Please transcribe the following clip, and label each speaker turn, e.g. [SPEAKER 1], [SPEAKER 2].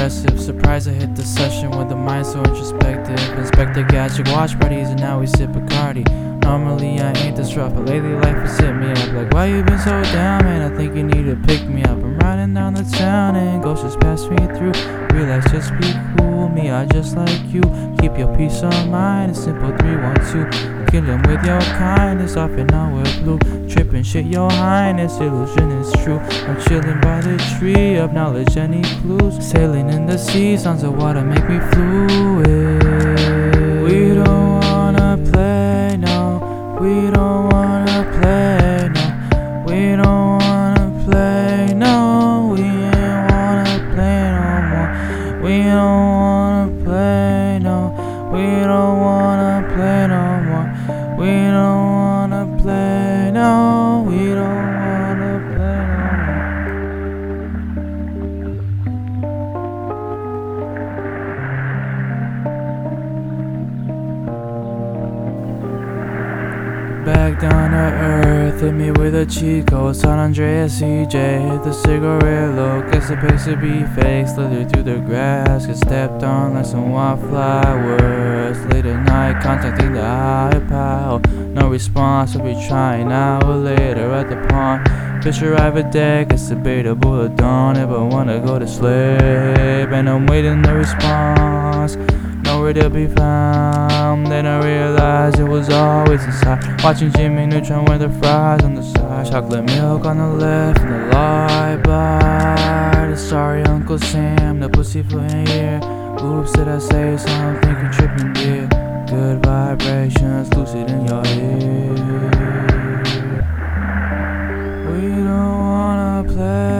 [SPEAKER 1] aggressive. Surprise, I hit the session with a mind so introspective. Inspect the gadget, watch parties, and now we sip Bacardi. Normally I ain't this rough, but lately life has hit me up. Like, why you been so down, man? I think you need to pick me up. I'm riding down the town and ghosts just pass me through. Relax, just be cool. Me, I just like you. Keep your peace of mind. It's simple 312. Kill him with your kindness. Off and on with blue. Tripping shit, your highness. Illusion is true. I'm chilling by the tree of knowledge. Any clues? Sailing in the sea. Sounds of water make me fluid. We don't wanna play, no. We don't wanna play, no. We don't wanna play, no. We ain't wanna play no more. We don't We don't Back down to earth, hit me with a cheat code. San Andreas CJ, hit the cigarette low. Guess the pays to be fake. Slithered through the grass, get stepped on like some wildflowers. Late at night, contacting the higher power. No response, I'll be trying an hour later at the pond. Fish arrive at deck, it's debatable at dawn. Never wanna go to sleep, and I'm waiting the response nowhere to be found. Then I realized it was always inside. Watching Jimmy Neutron with the fries on the side. Chocolate milk on the left and the light bar. The sorry Uncle Sam, the pussy for in here. Oops, did I say something? You're tripping, dear. Good vibrations, lucid in your ear. We don't wanna play.